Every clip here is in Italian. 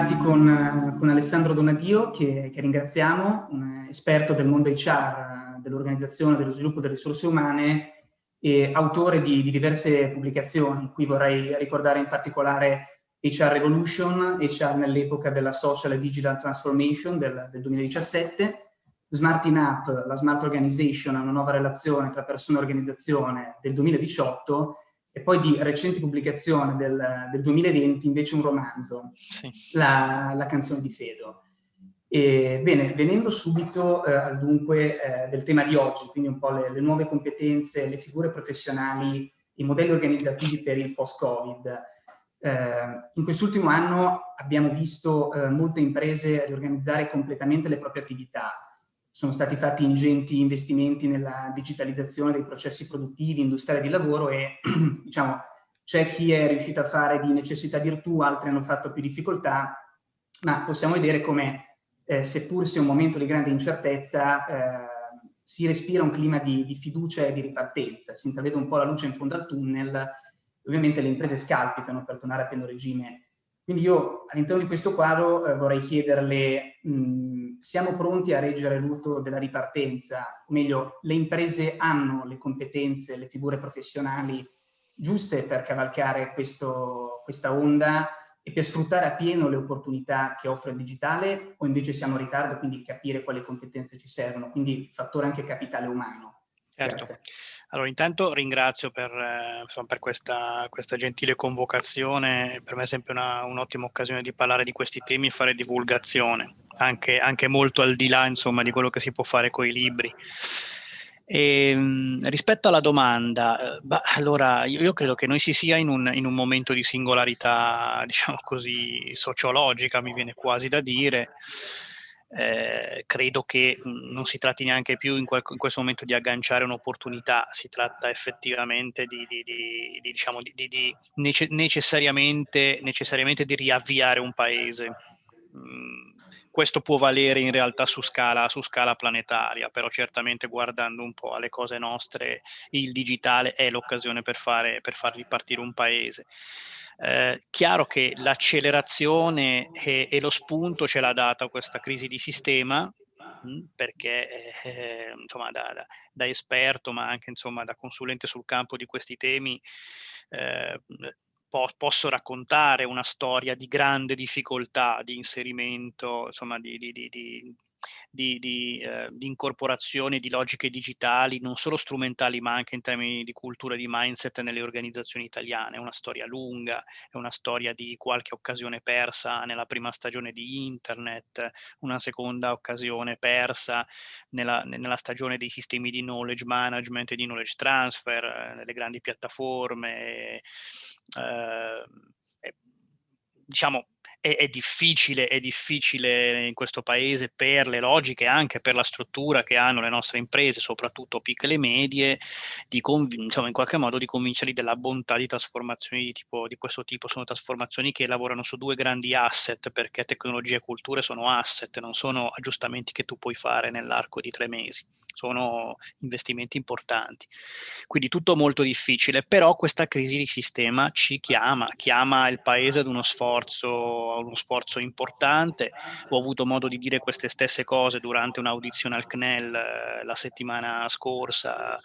Collegati con, con Alessandro Donadio, che, che, ringraziamo, un esperto del mondo HR, dell'organizzazione, dello sviluppo delle risorse umane e autore di, di diverse pubblicazioni. Qui vorrei ricordare in particolare HR Revolution, HR nell'epoca della Social e Digital Transformation del, del 2017, Smart in App, la Smart Organization, una nuova relazione tra persona e organizzazione del 2018 e poi di recente pubblicazione del, del 2020 invece un romanzo, sì. la, la, canzone di Fedo. E, bene, venendo subito eh, al dunque eh, del tema di oggi, quindi un po' le, le, nuove competenze, le figure professionali, i modelli organizzativi per il post-Covid. Eh, in quest'ultimo anno abbiamo visto eh, molte imprese riorganizzare completamente le proprie attività, sono stati fatti ingenti investimenti nella digitalizzazione dei processi produttivi, industriali di lavoro e diciamo c'è chi è riuscito a fare di necessità virtù, altri hanno fatto più difficoltà, ma possiamo vedere come eh, seppur sia un momento di grande incertezza eh, si respira un clima di, di, fiducia e di ripartenza, si intravede un po' la luce in fondo al tunnel, ovviamente le imprese scalpitano per tornare a pieno regime quindi io all'interno di questo quadro eh, vorrei chiederle, mh, siamo pronti a reggere l'urto della ripartenza? O meglio, le imprese hanno le competenze, le figure professionali giuste per cavalcare questo, questa onda e per sfruttare a pieno le opportunità che offre il digitale o invece siamo in ritardo, quindi capire quali competenze ci servono, quindi fattore anche capitale umano. Certo. Grazie. Allora, intanto ringrazio per, eh, insomma, per questa, questa, gentile convocazione, per me è sempre una, un'ottima occasione di parlare di questi temi e fare divulgazione, anche, anche molto al di là insomma, di quello che si può fare con i libri. E, ehm, rispetto alla domanda, eh, bah, allora io, io, credo che noi si sia in un, in un momento di singolarità, diciamo così, sociologica, mi viene quasi da dire, eh, credo che non si tratti neanche più in, quel, in, questo momento di agganciare un'opportunità, si tratta effettivamente di, di, di, di diciamo, nece- necessariamente, necessariamente, di riavviare un paese. Mm, questo può valere in realtà su scala, su scala, planetaria, però certamente guardando un po' alle cose nostre, il digitale è l'occasione per, fare, per far ripartire un paese. Eh, chiaro che l'accelerazione e, e, lo spunto ce l'ha data questa crisi di sistema, mm, perché eh, insomma, da, da, da, esperto, ma anche insomma, da consulente sul campo di questi temi, eh, po- posso raccontare una storia di grande difficoltà di inserimento, insomma, di, di, di di, di, eh, di, incorporazione di logiche digitali, non solo strumentali, ma anche in termini di cultura e di mindset nelle organizzazioni italiane. È una storia lunga, è una storia di qualche occasione persa nella prima stagione di internet, una seconda occasione persa nella, nella stagione dei sistemi di knowledge management e di knowledge transfer, eh, nelle grandi piattaforme. Eh, diciamo, è, è, difficile, è difficile in questo paese per le logiche, anche per la struttura che hanno le nostre imprese, soprattutto piccole e medie, di conv- insomma, in qualche modo di convincerli della bontà di trasformazioni di, tipo, di questo tipo. Sono trasformazioni che lavorano su due grandi asset, perché tecnologia e culture sono asset, non sono aggiustamenti che tu puoi fare nell'arco di tre mesi sono investimenti importanti. Quindi tutto molto difficile, però questa crisi di sistema ci chiama, chiama il paese ad uno sforzo, uno sforzo importante. Ho avuto modo di dire queste stesse cose durante un'audizione al CNEL eh, la settimana scorsa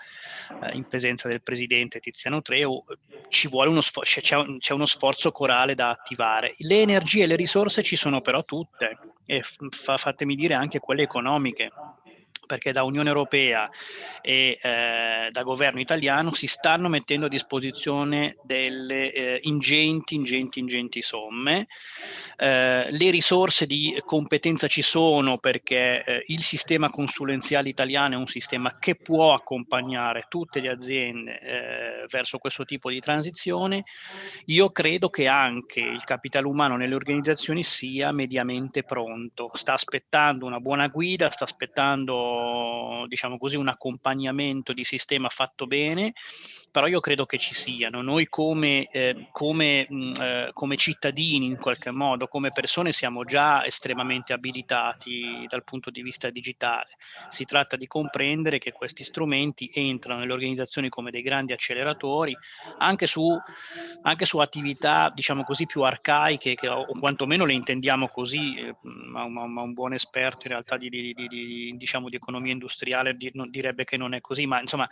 eh, in presenza del presidente Tiziano Treu. Uno sforzo, c'è, c'è uno sforzo corale da attivare. Le energie e le risorse ci sono però tutte e fa, fatemi dire anche quelle economiche perché da Unione Europea e eh, da governo italiano si stanno mettendo a disposizione delle eh, ingenti, ingenti, ingenti somme. Eh, le risorse di competenza ci sono perché eh, il sistema consulenziale italiano è un sistema che può accompagnare tutte le aziende eh, verso questo tipo di transizione. Io credo che anche il capitale umano nelle organizzazioni sia mediamente pronto, sta aspettando una buona guida, sta aspettando diciamo così, un accompagnamento di sistema fatto bene, però io credo che ci siano. Noi come, eh, come, mh, come cittadini, in qualche modo, come persone, siamo già estremamente abilitati dal punto di vista digitale. Si tratta di comprendere che questi strumenti entrano nelle organizzazioni come dei grandi acceleratori, anche su, anche su attività, diciamo così, più arcaiche, che, o quantomeno le intendiamo così, eh, ma, ma, ma, un buon esperto in realtà di, di, di, di diciamo, di economia industriale direbbe che non è così, ma insomma,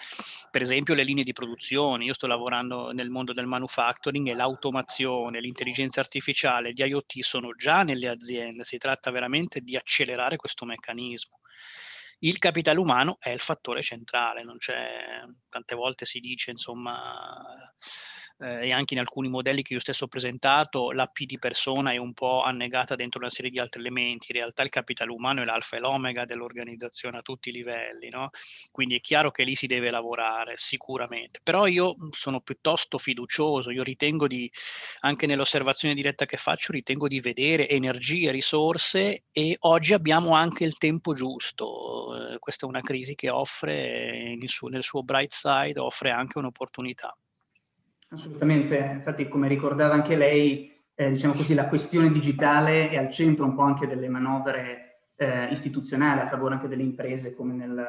per esempio le linee di produzione, io sto lavorando nel mondo del manufacturing e l'automazione, l'intelligenza artificiale, gli IoT sono già nelle aziende, si tratta veramente di accelerare questo meccanismo. Il capitale umano è il fattore centrale, non c'è, tante volte si dice, insomma, eh, e anche in alcuni modelli che io stesso ho presentato, la P di persona è un po' annegata dentro una serie di altri elementi. In realtà il capitale umano è l'alfa e l'omega dell'organizzazione a tutti i livelli, no? Quindi è chiaro che lì si deve lavorare, sicuramente. Però io sono piuttosto fiducioso, io ritengo di, anche nell'osservazione diretta che faccio, ritengo di vedere energie, risorse e oggi abbiamo anche il tempo giusto. Eh, questa è una crisi che offre, nel suo, nel suo bright side, offre anche un'opportunità. Assolutamente, infatti come ricordava anche lei, eh, diciamo così, la questione digitale è al centro un po' anche delle manovre eh, istituzionali a favore anche delle imprese come nel,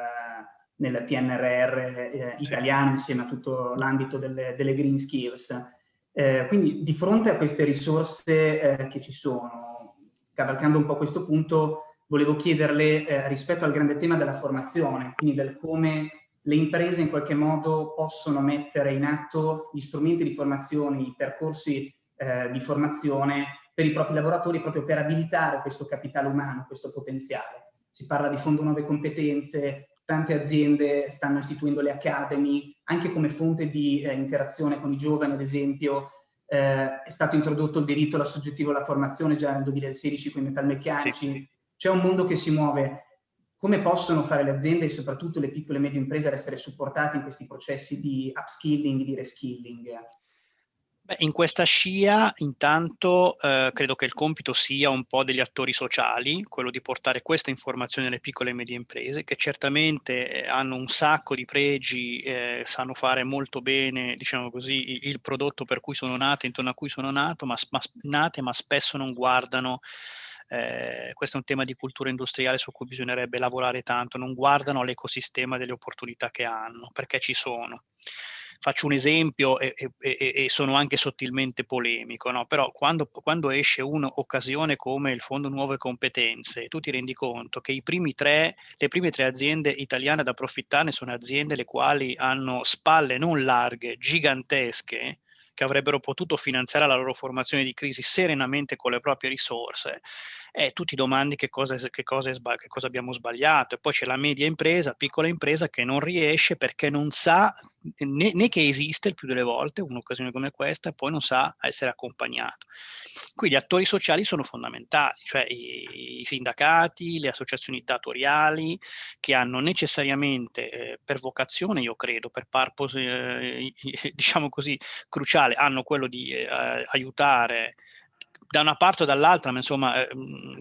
nel PNRR eh, italiano insieme a tutto l'ambito delle, delle, green skills. Eh, quindi di fronte a queste risorse eh, che ci sono, cavalcando un po' questo punto, volevo chiederle eh, rispetto al grande tema della formazione, quindi del come le imprese in qualche modo possono mettere in atto gli strumenti di formazione, i percorsi eh, di formazione per i propri lavoratori proprio per abilitare questo capitale umano, questo potenziale. Si parla di fondo nuove competenze, tante aziende stanno istituendo le academy, anche come fonte di eh, interazione con i giovani, ad esempio, eh, è stato introdotto il diritto alla soggettivo alla formazione già nel 2016 con i metalmeccanici. Sì. C'è un mondo che si muove come possono fare le aziende e soprattutto le piccole e medie imprese ad essere supportate in questi processi di upskilling, di reskilling? Beh, in questa scia intanto eh, credo che il compito sia un po' degli attori sociali, quello di portare questa informazione alle piccole e medie imprese che certamente eh, hanno un sacco di pregi, eh, sanno fare molto bene, diciamo così, il prodotto per cui sono nate, intorno a cui sono nato, ma, ma, nate, ma spesso non guardano eh, questo è un tema di cultura industriale su cui bisognerebbe lavorare tanto, non guardano all'ecosistema delle opportunità che hanno, perché ci sono. Faccio un esempio e, e, e sono anche sottilmente polemico, no? però quando, quando esce un'occasione come il Fondo Nuove Competenze, tu ti rendi conto che tre, le prime tre aziende italiane ad approfittarne sono aziende le quali hanno spalle non larghe, gigantesche, che avrebbero potuto finanziare la loro formazione di crisi serenamente con le proprie risorse, e tu ti domandi che cosa, che cosa, sbag- che cosa abbiamo sbagliato. E poi c'è la media impresa, piccola impresa che non riesce perché non sa né, né che esiste il più delle volte un'occasione come questa e poi non sa essere accompagnato. Qui gli attori sociali sono fondamentali, cioè i, i sindacati, le associazioni datoriali che hanno necessariamente eh, per vocazione, io credo, per purpose, eh, diciamo così, cruciale, hanno quello di eh, aiutare da una parte o dall'altra, ma insomma, eh,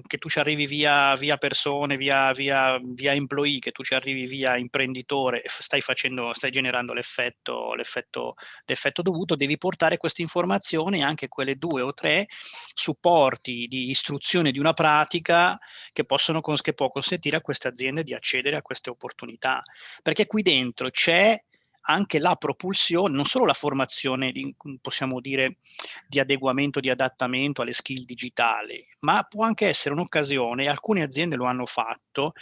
che tu ci arrivi via, via persone, via, via, via, employee, che tu ci arrivi via imprenditore, stai, facendo, stai generando l'effetto, l'effetto, l'effetto dovuto, devi portare queste informazioni, anche quelle due o tre supporti di istruzione di una pratica che, possono, che può consentire a queste aziende di accedere a queste opportunità. Perché qui dentro c'è anche la propulsione, non solo la formazione, di, possiamo dire, di adeguamento, di adattamento alle skill digitali, ma può anche essere un'occasione, e alcune aziende lo hanno fatto,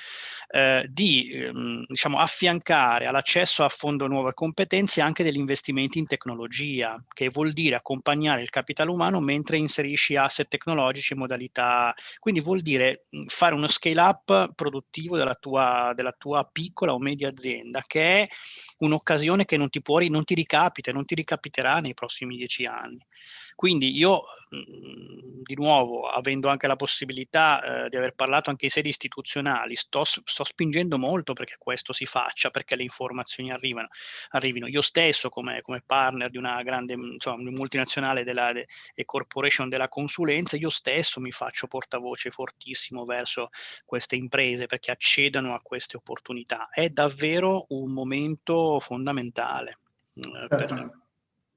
eh, di ehm, diciamo, affiancare all'accesso a fondo nuove competenze anche degli investimenti in tecnologia, che vuol dire accompagnare il capitale umano mentre inserisci asset tecnologici in modalità, quindi vuol dire fare uno scale up produttivo della tua, della tua piccola o media azienda, che è un'occasione che non ti, può, non ti ricapita non ti ricapiterà nei prossimi dieci anni. Quindi io, mhmm, di nuovo, avendo anche la possibilità eh, di aver parlato anche in sedi istituzionali, sto, sto, spingendo molto perché questo si faccia, perché le informazioni arrivano. arrivino. Io stesso, come, come partner di una grande insomma, multinazionale della, de, e corporation della consulenza, io stesso mi faccio portavoce fortissimo verso queste imprese perché accedano a queste opportunità. È davvero un momento fondamentale. Certo. Per...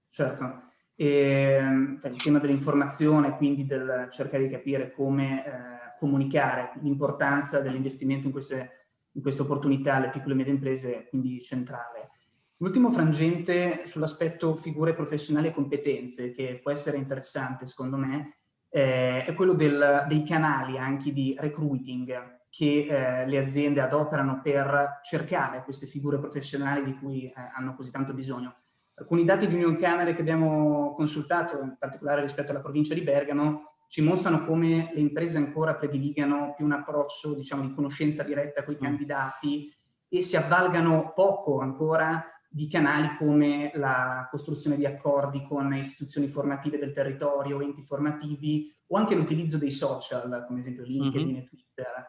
certo. E, ehm, il tema dell'informazione, quindi del cercare di capire come eh, comunicare l'importanza dell'investimento in queste, in queste opportunità alle piccole e medie imprese, quindi centrale. L'ultimo frangente sull'aspetto figure professionali e competenze, che può essere interessante secondo me, eh, è quello del, dei canali anche di recruiting che eh, le aziende adoperano per cercare queste figure professionali di cui eh, hanno così tanto bisogno. Alcuni dati di Union Camere che abbiamo consultato, in particolare rispetto alla provincia di Bergamo, ci mostrano come le imprese ancora prediligano più un approccio diciamo, di conoscenza diretta con i mm. candidati e si avvalgano poco ancora di canali come la costruzione di accordi con istituzioni formative del territorio, enti formativi o anche l'utilizzo dei social, come esempio LinkedIn mm-hmm. e Twitter.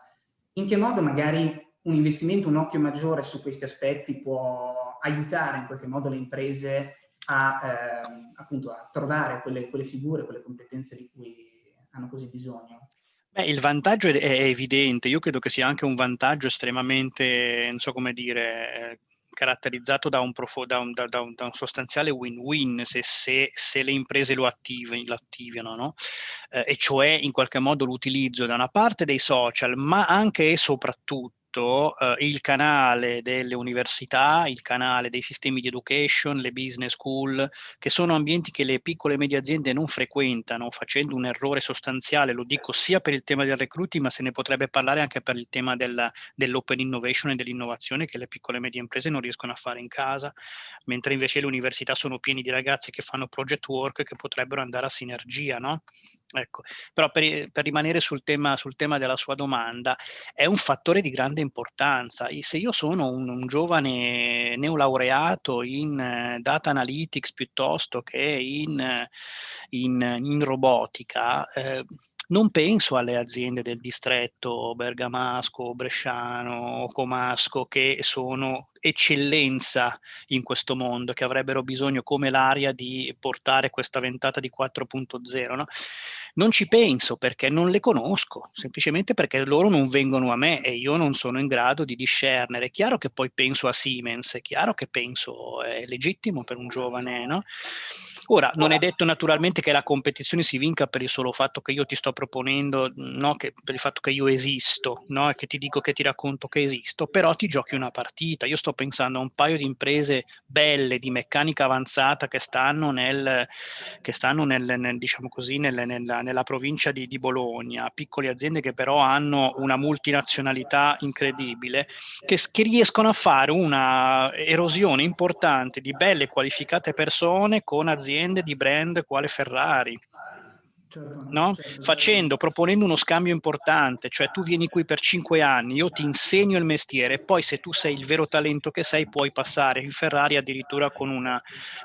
In che modo magari un investimento, un occhio maggiore su questi aspetti può aiutare in qualche modo le imprese a, eh, appunto, a trovare quelle, quelle figure, quelle competenze di cui hanno così bisogno. Beh, il vantaggio è evidente, io credo che sia anche un vantaggio estremamente, non so come dire, caratterizzato da un, profo, da un, da, un, da un sostanziale win-win se, se, se, le imprese lo, attivi, lo attivano, no? eh, e cioè in qualche modo l'utilizzo da una parte dei social, ma anche e soprattutto soprattutto eh, il canale delle università, il canale dei sistemi di education, le business school, che sono ambienti che le piccole e medie aziende non frequentano, facendo un errore sostanziale, lo dico sia per il tema del recruiting, ma se ne potrebbe parlare anche per il tema del, dell'open innovation e dell'innovazione che le piccole e medie imprese non riescono a fare in casa, mentre invece le università sono piene di ragazzi che fanno project work che potrebbero andare a sinergia, no? Ecco, però per, per rimanere sul tema, sul tema, della sua domanda, è un fattore di grande importanza. Se io sono un, un giovane neolaureato in uh, data analytics piuttosto che in, in, in robotica, eh, non penso alle aziende del distretto bergamasco, bresciano, comasco che sono eccellenza in questo mondo, che avrebbero bisogno come l'aria di portare questa ventata di 4.0. No? Non ci penso perché non le conosco, semplicemente perché loro non vengono a me e io non sono in grado di discernere. È chiaro che poi penso a Siemens, è chiaro che penso è legittimo per un giovane, no? Ora, non è detto naturalmente che la competizione si vinca per il solo fatto che io ti sto proponendo, no, che, per il fatto che io esisto, no, e che ti dico che ti racconto che esisto, però ti giochi una partita. Io sto pensando a un paio di imprese belle di meccanica avanzata che stanno nel, che stanno nel, nel diciamo così, nel, nella, nella, provincia di, di Bologna, piccole aziende che però hanno una multinazionalità incredibile, che, che riescono a fare una erosione importante di belle qualificate persone con aziende aziende di brand quale Ferrari certo, no? certo, facendo, proponendo uno scambio importante, cioè tu vieni qui per cinque anni, io ti insegno il mestiere e poi se tu sei il vero talento che sei puoi passare in Ferrari addirittura con una,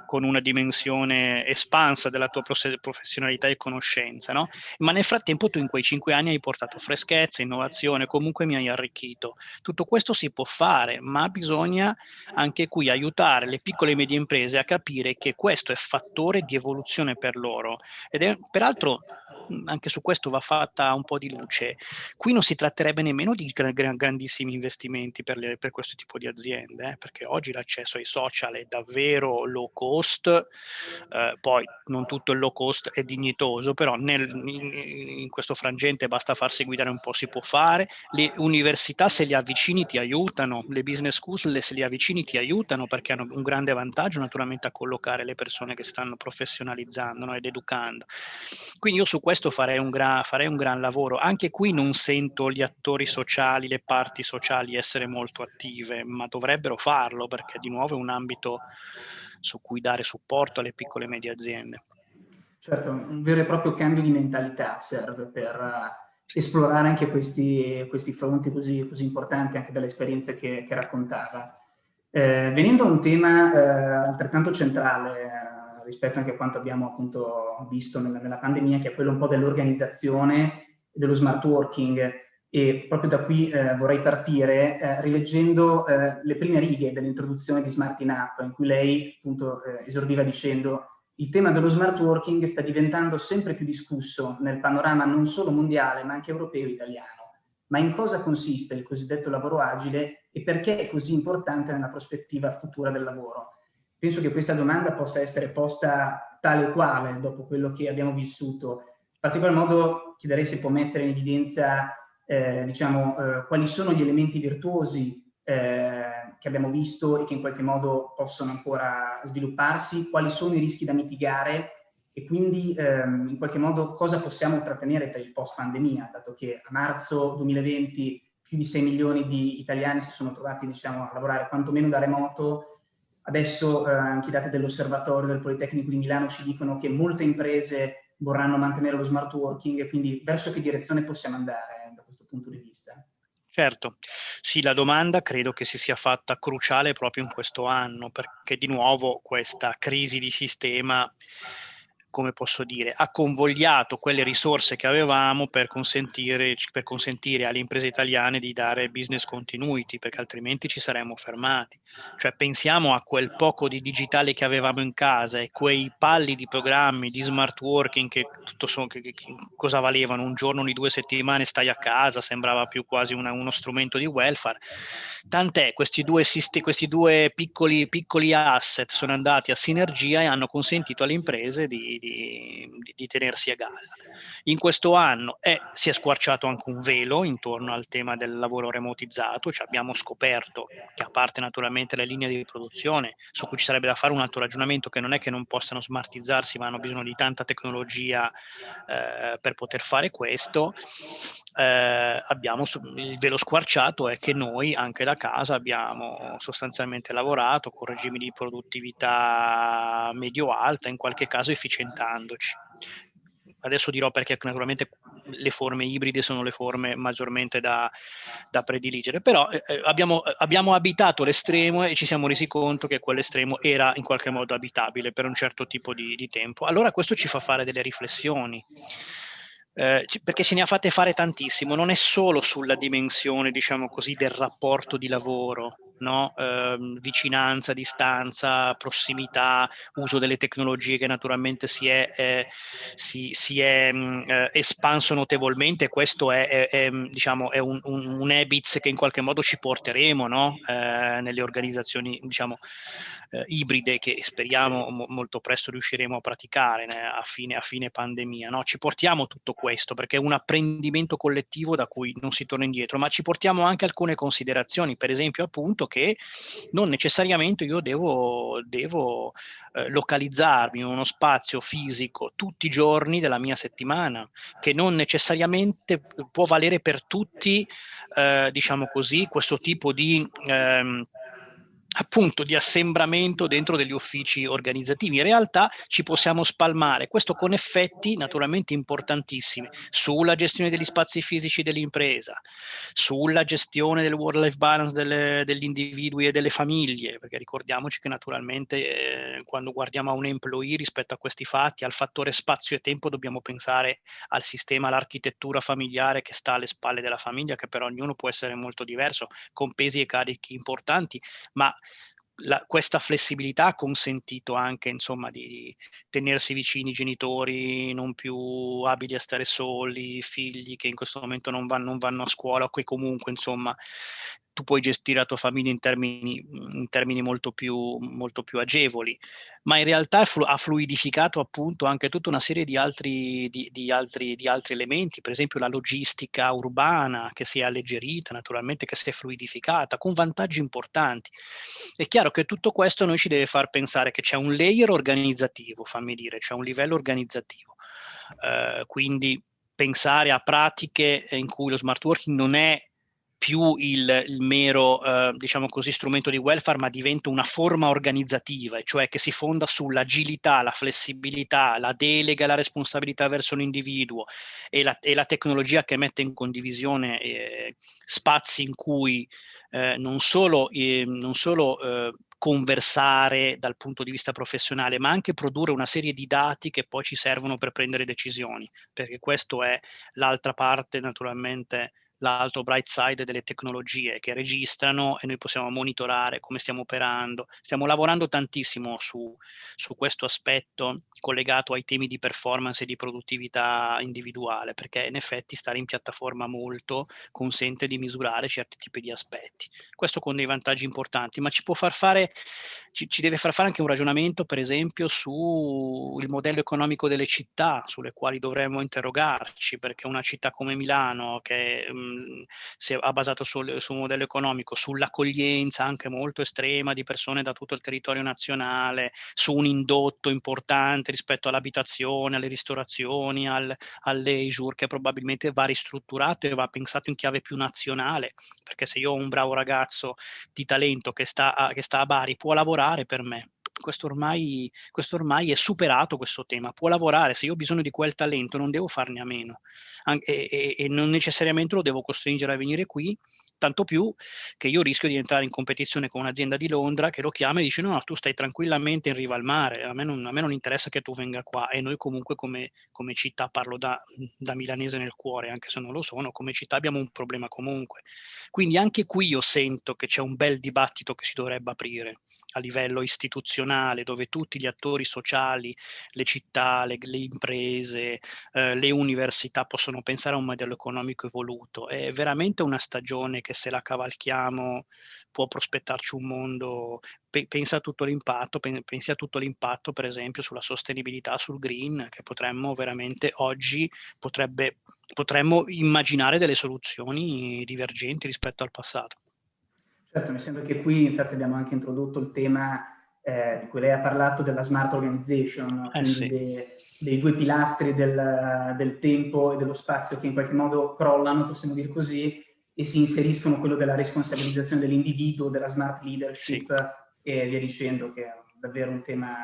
con una dimensione espansa della tua professionalità e conoscenza, no? ma nel frattempo tu in quei cinque anni hai portato freschezza, innovazione, comunque mi hai arricchito. Tutto questo si può fare, ma bisogna anche qui aiutare le piccole e medie imprese a capire che questo è fattore di evoluzione per loro ed è peraltro Michael anche su questo va fatta un po' di luce. Qui non si tratterebbe nemmeno di grandissimi investimenti per, le, per questo tipo di aziende, eh, perché oggi l'accesso ai social è davvero low cost, eh, poi non tutto il low cost è dignitoso, però nel, in, in, questo frangente basta farsi guidare un po', si può fare. Le università se li avvicini ti aiutano, le business school se li avvicini ti aiutano perché hanno un grande vantaggio naturalmente a collocare le persone che stanno professionalizzando no, ed educando. Quindi io su questo farei un, gra- farei un gran lavoro. Anche qui non sento gli attori sociali, le parti sociali essere molto attive, ma dovrebbero farlo perché di nuovo è un ambito su cui dare supporto alle piccole e medie aziende. Certo, un vero e proprio cambio di mentalità serve per uh, esplorare anche questi, questi fronti così, così, importanti, anche dalle esperienze che, che raccontava. Eh, venendo a un tema eh, altrettanto centrale eh, rispetto anche a quanto abbiamo appunto visto nella, nella, pandemia, che è quello un po' dell'organizzazione dello smart working, e proprio da qui eh, vorrei partire eh, rileggendo eh, le prime righe dell'introduzione di Smart in App, in cui lei appunto eh, esordiva dicendo il tema dello smart working sta diventando sempre più discusso nel panorama non solo mondiale ma anche europeo e italiano. Ma in cosa consiste il cosiddetto lavoro agile e perché è così importante nella prospettiva futura del lavoro? Penso che questa domanda possa essere posta tale o quale dopo quello che abbiamo vissuto. In particolar modo chiederei se può mettere in evidenza eh, diciamo, eh, quali sono gli elementi virtuosi eh, che abbiamo visto e che in qualche modo possono ancora svilupparsi, quali sono i rischi da mitigare e quindi ehm, in qualche modo cosa possiamo trattenere per il post pandemia, dato che a marzo 2020 più di 6 milioni di italiani si sono trovati diciamo, a lavorare quantomeno da remoto, adesso eh, anche i dati dell'osservatorio del Politecnico di Milano ci dicono che molte imprese vorranno mantenere lo smart working quindi verso che direzione possiamo andare? questo punto di vista. Certo, sì, la domanda credo che si sia fatta cruciale proprio in questo anno, perché di nuovo questa crisi di sistema come posso dire, ha convogliato quelle risorse che avevamo per consentire, per consentire alle imprese italiane di dare business continuity, perché altrimenti ci saremmo fermati. Cioè pensiamo a quel poco di digitale che avevamo in casa e quei palli di programmi di smart working che, tutto, che, che cosa valevano? Un giorno, di due settimane stai a casa, sembrava più quasi una, uno strumento di welfare. Tant'è, questi due, questi due piccoli, piccoli asset sono andati a sinergia e hanno consentito alle imprese di, di, di tenersi a galla. In questo anno è, si è squarciato anche un velo intorno al tema del lavoro remotizzato, cioè abbiamo scoperto che a parte naturalmente le linee di produzione, su cui ci sarebbe da fare un altro ragionamento che non è che non possano smartizzarsi, ma hanno bisogno di tanta tecnologia eh, per poter fare questo, eh, abbiamo il velo squarciato è che noi anche da casa abbiamo sostanzialmente lavorato con regimi di produttività medio-alta, in qualche caso efficientandoci adesso dirò perché naturalmente le forme ibride sono le forme maggiormente da, da prediligere, però eh, eh abbiamo, abbiamo, abitato l'estremo e ci siamo resi conto che quell'estremo era in qualche modo abitabile per un certo tipo di, di tempo. Allora questo ci fa fare delle riflessioni. Eh, perché ce ne ha fatte fare tantissimo, non è solo sulla dimensione, diciamo così, del rapporto di lavoro, no? eh, vicinanza, distanza, prossimità, uso delle tecnologie che naturalmente si è, eh, si, si è mh, mm, eh, espanso notevolmente. Questo è, è, è diciamo, un, un, un, habits che in qualche modo ci porteremo no? Eh, nelle organizzazioni diciamo, eh, ibride che speriamo mo- molto presto riusciremo a praticare né, a, fine, a, fine, pandemia. No? Ci portiamo tutto questo perché è un apprendimento collettivo da cui non si torna indietro, ma ci portiamo anche alcune considerazioni, per esempio appunto che non necessariamente io devo, devo eh, localizzarmi in uno spazio fisico tutti i giorni della mia settimana, che non necessariamente può valere per tutti, eh, diciamo così, questo tipo di... Ehm, appunto di assembramento dentro degli uffici organizzativi. In realtà ci possiamo spalmare, questo con effetti naturalmente importantissimi sulla gestione degli spazi fisici dell'impresa, sulla gestione del work-life balance delle, degli individui e delle famiglie, perché ricordiamoci che naturalmente eh, quando guardiamo a un employee rispetto a questi fatti, al fattore spazio e tempo, dobbiamo pensare al sistema, all'architettura familiare che sta alle spalle della famiglia, che per ognuno può essere molto diverso, con pesi e carichi importanti, ma la, questa flessibilità ha consentito anche insomma, di tenersi vicini i genitori non più abili a stare soli, figli che in questo momento non vanno, non vanno a scuola o che comunque insomma tu puoi gestire la tua famiglia in termini, in termini molto, più, molto, più, agevoli, ma in realtà ha fluidificato appunto anche tutta una serie di altri, di, di, altri, di altri, elementi, per esempio la logistica urbana che si è alleggerita, naturalmente che si è fluidificata, con vantaggi importanti. È chiaro che tutto questo noi ci deve far pensare che c'è un layer organizzativo, fammi dire, c'è un livello organizzativo. Uh, quindi pensare a pratiche in cui lo smart working non è più il, il mero, eh, diciamo così, strumento di welfare, ma diventa una forma organizzativa, cioè che si fonda sull'agilità, la flessibilità, la delega, la responsabilità verso l'individuo e la, e la tecnologia che mette in condivisione eh, spazi in cui eh, non solo, eh, non solo eh, conversare dal punto di vista professionale, ma anche produrre una serie di dati che poi ci servono per prendere decisioni, perché questo è l'altra parte naturalmente l'altro bright side delle tecnologie che registrano e noi possiamo monitorare come stiamo operando. Stiamo lavorando tantissimo su, su questo aspetto collegato ai temi di performance e di produttività individuale, perché in effetti stare in piattaforma molto consente di misurare certi tipi di aspetti. Questo con dei vantaggi importanti, ma ci può far fare, ci, ci deve far fare anche un ragionamento, per esempio, sul modello economico delle città, sulle quali dovremmo interrogarci, perché una città come Milano, che mh, Mhmm, si è basato sul, su modello economico, sull'accoglienza anche molto estrema di persone da tutto il territorio nazionale, su un indotto importante rispetto all'abitazione, alle ristorazioni, al, al che probabilmente va ristrutturato e va pensato in chiave più nazionale, perché se io ho un bravo ragazzo di talento che sta a, che sta a Bari, può lavorare per me, questo ormai, questo ormai, è superato questo tema, può lavorare, se io ho bisogno di quel talento non devo farne a meno. E, e, e non necessariamente lo devo costringere a venire qui, tanto più che io rischio di entrare in competizione con un'azienda di Londra che lo chiama e dice no, no tu stai tranquillamente in riva al mare, a me non, a me non interessa che tu venga qua e noi comunque come, come città, parlo da, da, milanese nel cuore, anche se non lo sono, come città abbiamo un problema comunque. Quindi anche qui io sento che c'è un bel dibattito che si dovrebbe aprire a livello istituzionale, dove tutti gli attori sociali, le città, le, le imprese, eh, le università possono pensare a un modello economico evoluto. È veramente una stagione che che se la cavalchiamo può prospettarci un mondo, pensa a tutto l'impatto, pensi a tutto l'impatto per esempio sulla sostenibilità, sul green, che potremmo veramente oggi, potrebbe, potremmo immaginare delle soluzioni divergenti rispetto al passato. Certo, mi sembra che qui infatti abbiamo anche introdotto il tema eh, di cui lei ha parlato della smart organization, eh, sì. dei, dei, due pilastri del, del tempo e dello spazio che in qualche modo crollano, possiamo dire così, e si inseriscono quello della responsabilizzazione dell'individuo, della smart leadership sì. e via dicendo, che è davvero un tema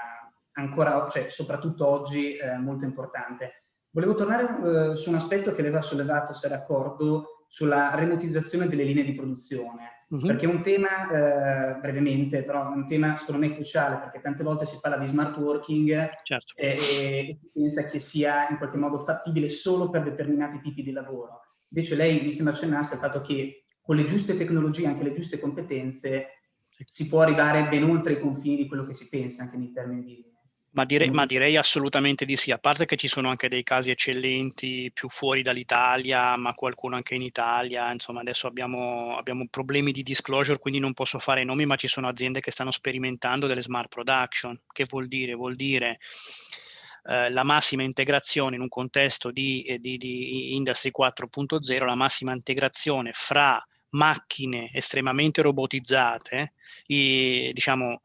ancora, cioè soprattutto oggi, eh, molto importante. Volevo tornare eh, su un aspetto che aveva sollevato, se d'accordo, sulla remotizzazione delle linee di produzione, uh-huh. perché è un tema, eh, brevemente, però è un tema secondo me cruciale, perché tante volte si parla di smart working certo. e, e si pensa che sia in qualche modo fattibile solo per determinati tipi di lavoro. Invece lei mi sembra accennasse al fatto che con le giuste tecnologie, anche le giuste competenze, si può arrivare ben oltre i confini di quello che si pensa anche nei termini di... Ma direi, ma direi, assolutamente di sì, a parte che ci sono anche dei casi eccellenti più fuori dall'Italia, ma qualcuno anche in Italia, insomma adesso abbiamo, abbiamo, problemi di disclosure, quindi non posso fare nomi, ma ci sono aziende che stanno sperimentando delle smart production. Che vuol dire? Vuol dire eh, la massima integrazione in un contesto di, eh, di, di Industry 4.0, la massima integrazione fra macchine estremamente robotizzate, i, diciamo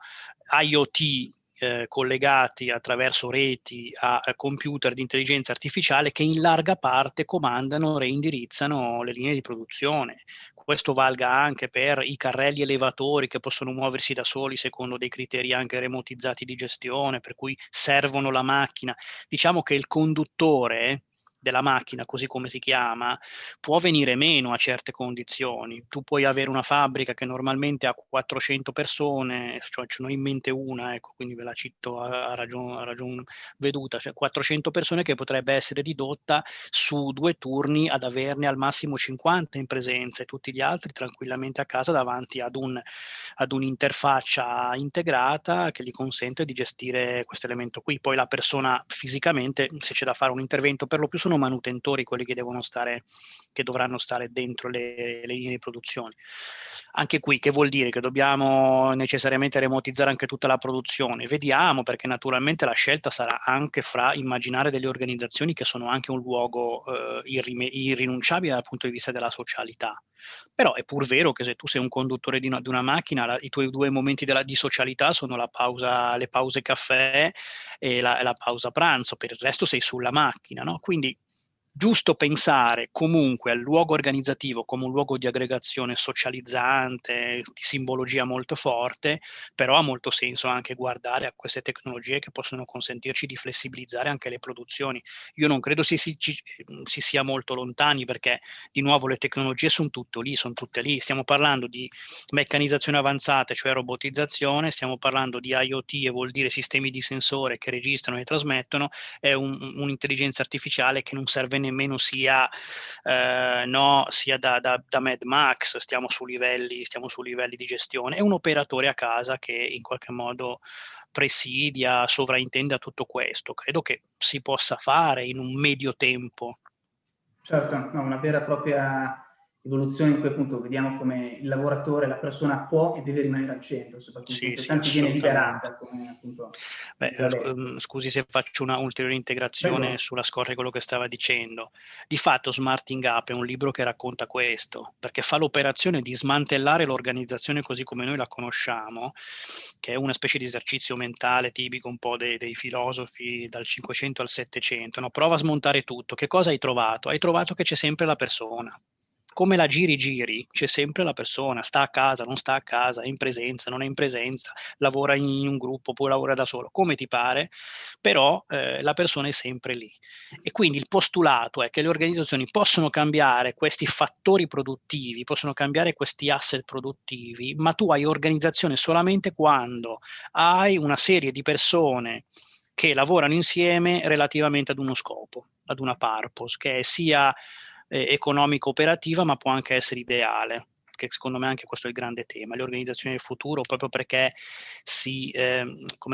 IoT eh, collegati attraverso reti a, a, computer di intelligenza artificiale che in larga parte comandano, reindirizzano le linee di produzione. Questo valga anche per i carrelli elevatori che possono muoversi da soli secondo dei criteri anche remotizzati di gestione, per cui servono la macchina. Diciamo che il conduttore della macchina, così come si chiama, può venire meno a certe condizioni. Tu puoi avere una fabbrica che normalmente ha 400 persone, cioè ce n'ho in mente una, ecco, quindi ve la cito a, ragion, a ragion veduta, cioè 400 persone che potrebbe essere ridotta su due turni ad averne al massimo 50 in presenza e tutti gli altri tranquillamente a casa davanti ad, un, ad un'interfaccia integrata che gli consente di gestire questo elemento qui. Poi la persona fisicamente, se c'è da fare un intervento per lo più sono sono manutentori quelli che devono stare, che dovranno stare dentro le, le linee di produzione. Anche qui che vuol dire che dobbiamo necessariamente remotizzare anche tutta la produzione? Vediamo perché naturalmente la scelta sarà anche fra immaginare delle organizzazioni che sono anche un luogo eh, irrime- irrinunciabile dal punto di vista della socialità. Però è pur vero che se tu sei un conduttore di una, di una macchina, la, i tuoi due momenti della, di socialità sono la pausa, le pause caffè e la, la pausa pranzo, per il resto sei sulla macchina, no? Quindi giusto pensare comunque al luogo organizzativo come un luogo di aggregazione socializzante, di simbologia molto forte, però ha molto senso anche guardare a queste tecnologie che possono consentirci di flessibilizzare anche le produzioni. Io non credo si, si, si sia molto lontani perché di nuovo le tecnologie sono tutto lì, sono tutte lì. Stiamo parlando di meccanizzazione avanzata, cioè robotizzazione, stiamo parlando di IoT e vuol dire sistemi di sensore che registrano e trasmettono, è un, un'intelligenza artificiale che non serve nemmeno sia, eh, no, sia da, da, da, Mad Max, stiamo su, livelli, stiamo su livelli di gestione, è un operatore a casa che in qualche modo presidia, sovraintende a tutto questo. Credo che si possa fare in un medio tempo. Certo, no, una vera e propria evoluzione in cui appunto vediamo come il lavoratore, la persona può e deve rimanere al centro, soprattutto sì, sì, anzi viene liberata. Come, appunto, Beh, ehm, scusi se faccio una ulteriore integrazione Prego. sulla scorta di quello che stava dicendo. Di fatto Smarting Up è un libro che racconta questo, perché fa l'operazione di smantellare l'organizzazione così come noi la conosciamo, che è una specie di esercizio mentale tipico un po' dei, dei filosofi dal 500 al 700. No? Prova a smontare tutto. Che cosa hai trovato? Hai trovato che c'è sempre la persona come la giri giri, c'è sempre la persona, sta a casa, non sta a casa, è in presenza, non è in presenza, lavora in un gruppo, poi lavora da solo, come ti pare, però eh, la persona è sempre lì. E quindi il postulato è che le organizzazioni possono cambiare questi fattori produttivi, possono cambiare questi asset produttivi, ma tu hai organizzazione solamente quando hai una serie di persone che lavorano insieme relativamente ad uno scopo, ad una purpose, che sia eh, economico-operativa, ma può anche essere ideale che secondo me anche questo è il grande tema, le organizzazioni del futuro, proprio perché si, eh,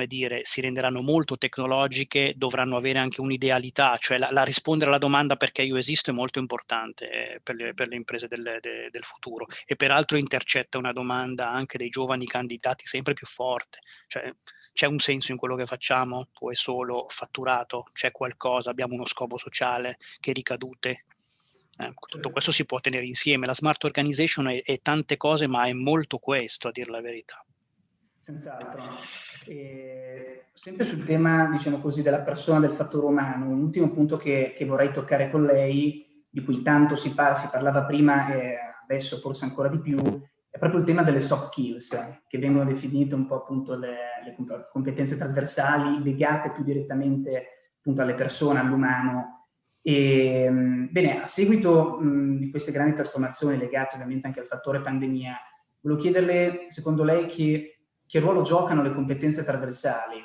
dire, si renderanno molto tecnologiche, dovranno avere anche un'idealità, cioè la, la rispondere alla domanda perché io esisto è molto importante eh, per, le, per, le, imprese del, de, del, futuro. E peraltro intercetta una domanda anche dei giovani candidati sempre più forte, cioè c'è un senso in quello che facciamo o è solo fatturato, c'è qualcosa, abbiamo uno scopo sociale, che ricadute eh, tutto questo si può tenere insieme. La smart organization è, è, tante cose, ma è molto questo, a dire la verità. Senz'altro. E sempre sul tema, diciamo così, della persona, del fattore umano, un ultimo punto che, che vorrei toccare con lei, di cui tanto si, parla, si parlava prima e adesso forse ancora di più, è proprio il tema delle soft skills, che vengono definite un po' appunto le, le competenze trasversali legate più direttamente appunto alle persone, all'umano, e, ehm, bene, a seguito mh, di queste grandi trasformazioni legate ovviamente anche al fattore pandemia, volevo chiederle, secondo lei, che, che ruolo giocano le competenze trasversali?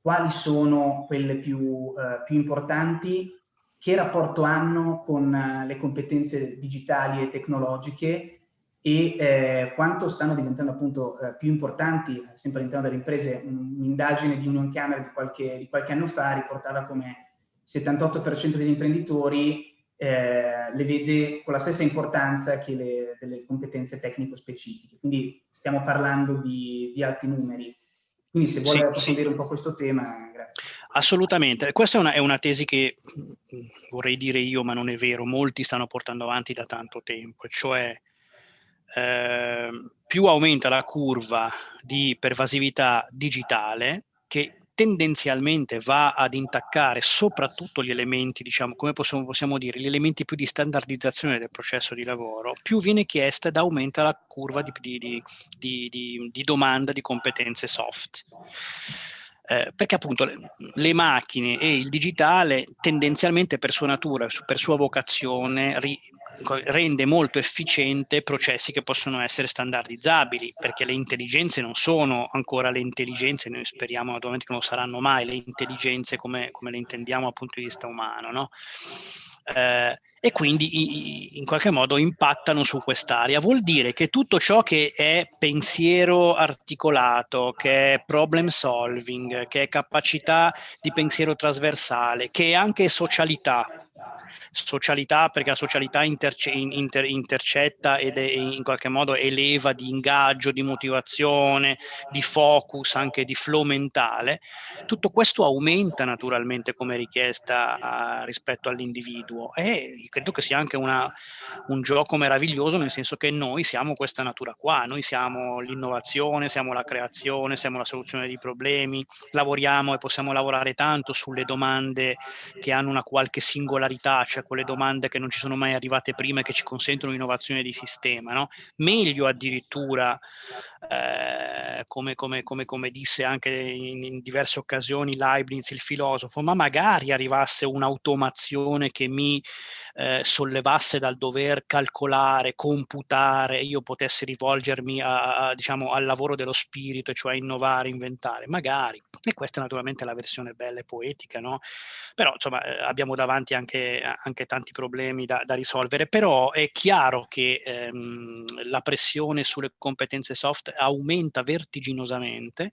Quali sono quelle più, eh, più importanti? Che rapporto hanno con uh, le competenze digitali e tecnologiche? E eh, quanto stanno diventando appunto eh, più importanti, sempre all'interno delle imprese, un'indagine di Union Camera di qualche, di qualche anno fa riportava come 78% degli imprenditori eh, le vede con la stessa importanza che le, delle competenze tecnico-specifiche. Quindi stiamo parlando di, di alti numeri. Quindi se vuole sì, approfondire sì. un po' questo tema, grazie. Assolutamente, questa è una, è una, tesi che vorrei dire io, ma non è vero, molti stanno portando avanti da tanto tempo, cioè eh, più aumenta la curva di pervasività digitale, che tendenzialmente va ad intaccare soprattutto gli elementi, diciamo, come possiamo, possiamo, dire, gli elementi più di standardizzazione del processo di lavoro, più viene chiesta ed aumenta la curva di, di, di, di domanda di competenze soft. Eh, perché appunto le, le, macchine e il digitale tendenzialmente per sua natura, per sua vocazione, ri, rende molto efficiente processi che possono essere standardizzabili, perché le intelligenze non sono ancora le intelligenze, noi speriamo naturalmente che non saranno mai le intelligenze come, come le intendiamo dal punto di vista umano, no? Eh, e quindi in qualche modo impattano su quest'area. Vuol dire che tutto ciò che è pensiero articolato, che è problem solving, che è capacità di pensiero trasversale, che è anche socialità, socialità perché la socialità interce- inter- intercetta ed è, in qualche modo eleva di ingaggio, di motivazione, di focus, anche di flow mentale, tutto questo aumenta naturalmente come richiesta uh, rispetto all'individuo. E credo che sia anche una, un gioco meraviglioso nel senso che noi siamo questa natura qua, noi siamo l'innovazione, siamo la creazione, siamo la soluzione di problemi, lavoriamo e possiamo lavorare tanto sulle domande che hanno una qualche singolarità, cioè quelle domande che non ci sono mai arrivate prima e che ci consentono innovazione di sistema. No? Meglio addirittura, eh, come, come, come, come, disse anche in, in, diverse occasioni Leibniz, il filosofo, ma magari arrivasse un'automazione che mi eh, sollevasse dal dover calcolare, computare, io potessi rivolgermi a, a, diciamo, al lavoro dello spirito, cioè innovare, inventare, magari. E questa è naturalmente la versione bella e poetica, no? Però insomma eh, abbiamo davanti anche, anche tanti problemi da, da, risolvere, però è chiaro che ehm, la pressione sulle competenze soft aumenta vertiginosamente.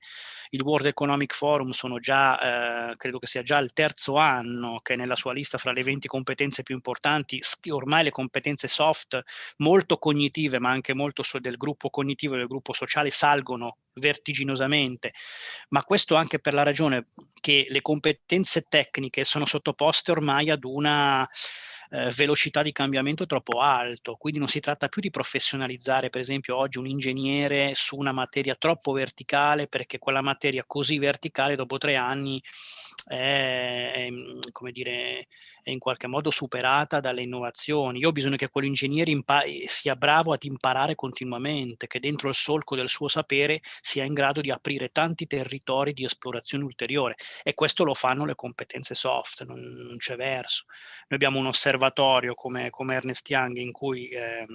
Il World Economic Forum sono già, eh, credo che sia già il terzo anno che nella sua lista fra le 20 competenze più importanti ormai le competenze soft molto cognitive, ma anche molto so del gruppo cognitivo e del gruppo sociale salgono vertiginosamente, ma questo anche per la ragione che le competenze tecniche sono sottoposte ormai ad una eh, velocità di cambiamento troppo alto, quindi non si tratta più di professionalizzare per esempio oggi un ingegnere su una materia troppo verticale perché quella materia così verticale dopo tre anni è, è come dire, in qualche modo superata dalle innovazioni. Io ho bisogno che quell'ingegnere impa- sia bravo ad imparare continuamente, che dentro il solco del suo sapere sia in grado di aprire tanti territori di esplorazione ulteriore e questo lo fanno le competenze soft, non, non c'è verso. Noi abbiamo un osservatorio come, come Ernest Young in cui... Eh,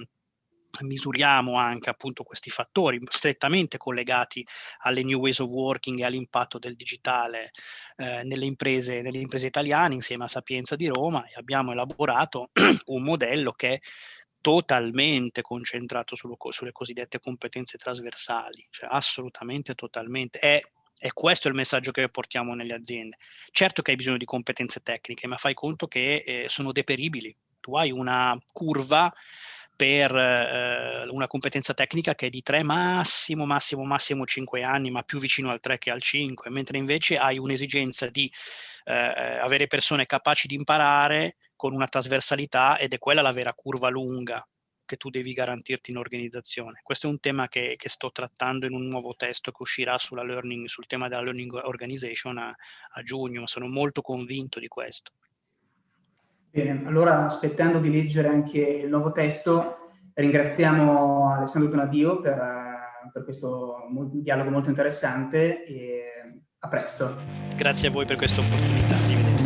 misuriamo anche appunto questi fattori strettamente collegati alle new ways of working e all'impatto del digitale eh, nelle, imprese, nelle imprese italiane insieme a Sapienza di Roma e abbiamo elaborato un modello che è totalmente concentrato sullo, sulle cosiddette competenze trasversali, cioè assolutamente totalmente. È, e questo è il messaggio che portiamo nelle aziende. Certo che hai bisogno di competenze tecniche, ma fai conto che eh, sono deperibili. Tu hai una curva per eh, una competenza tecnica che è di 3 massimo, massimo, massimo 5 anni, ma più vicino al 3 che al 5, mentre invece hai un'esigenza di eh, avere persone capaci di imparare con una trasversalità ed è quella la vera curva lunga che tu devi garantirti in organizzazione. Questo è un tema che, che sto trattando in un nuovo testo che uscirà learning, sul tema della learning organization a, a giugno, sono molto convinto di questo. Bene, allora aspettando di leggere anche il nuovo testo, ringraziamo Alessandro Donadio per, per questo dialogo molto interessante e a presto. Grazie a voi per questa opportunità, arrivederci.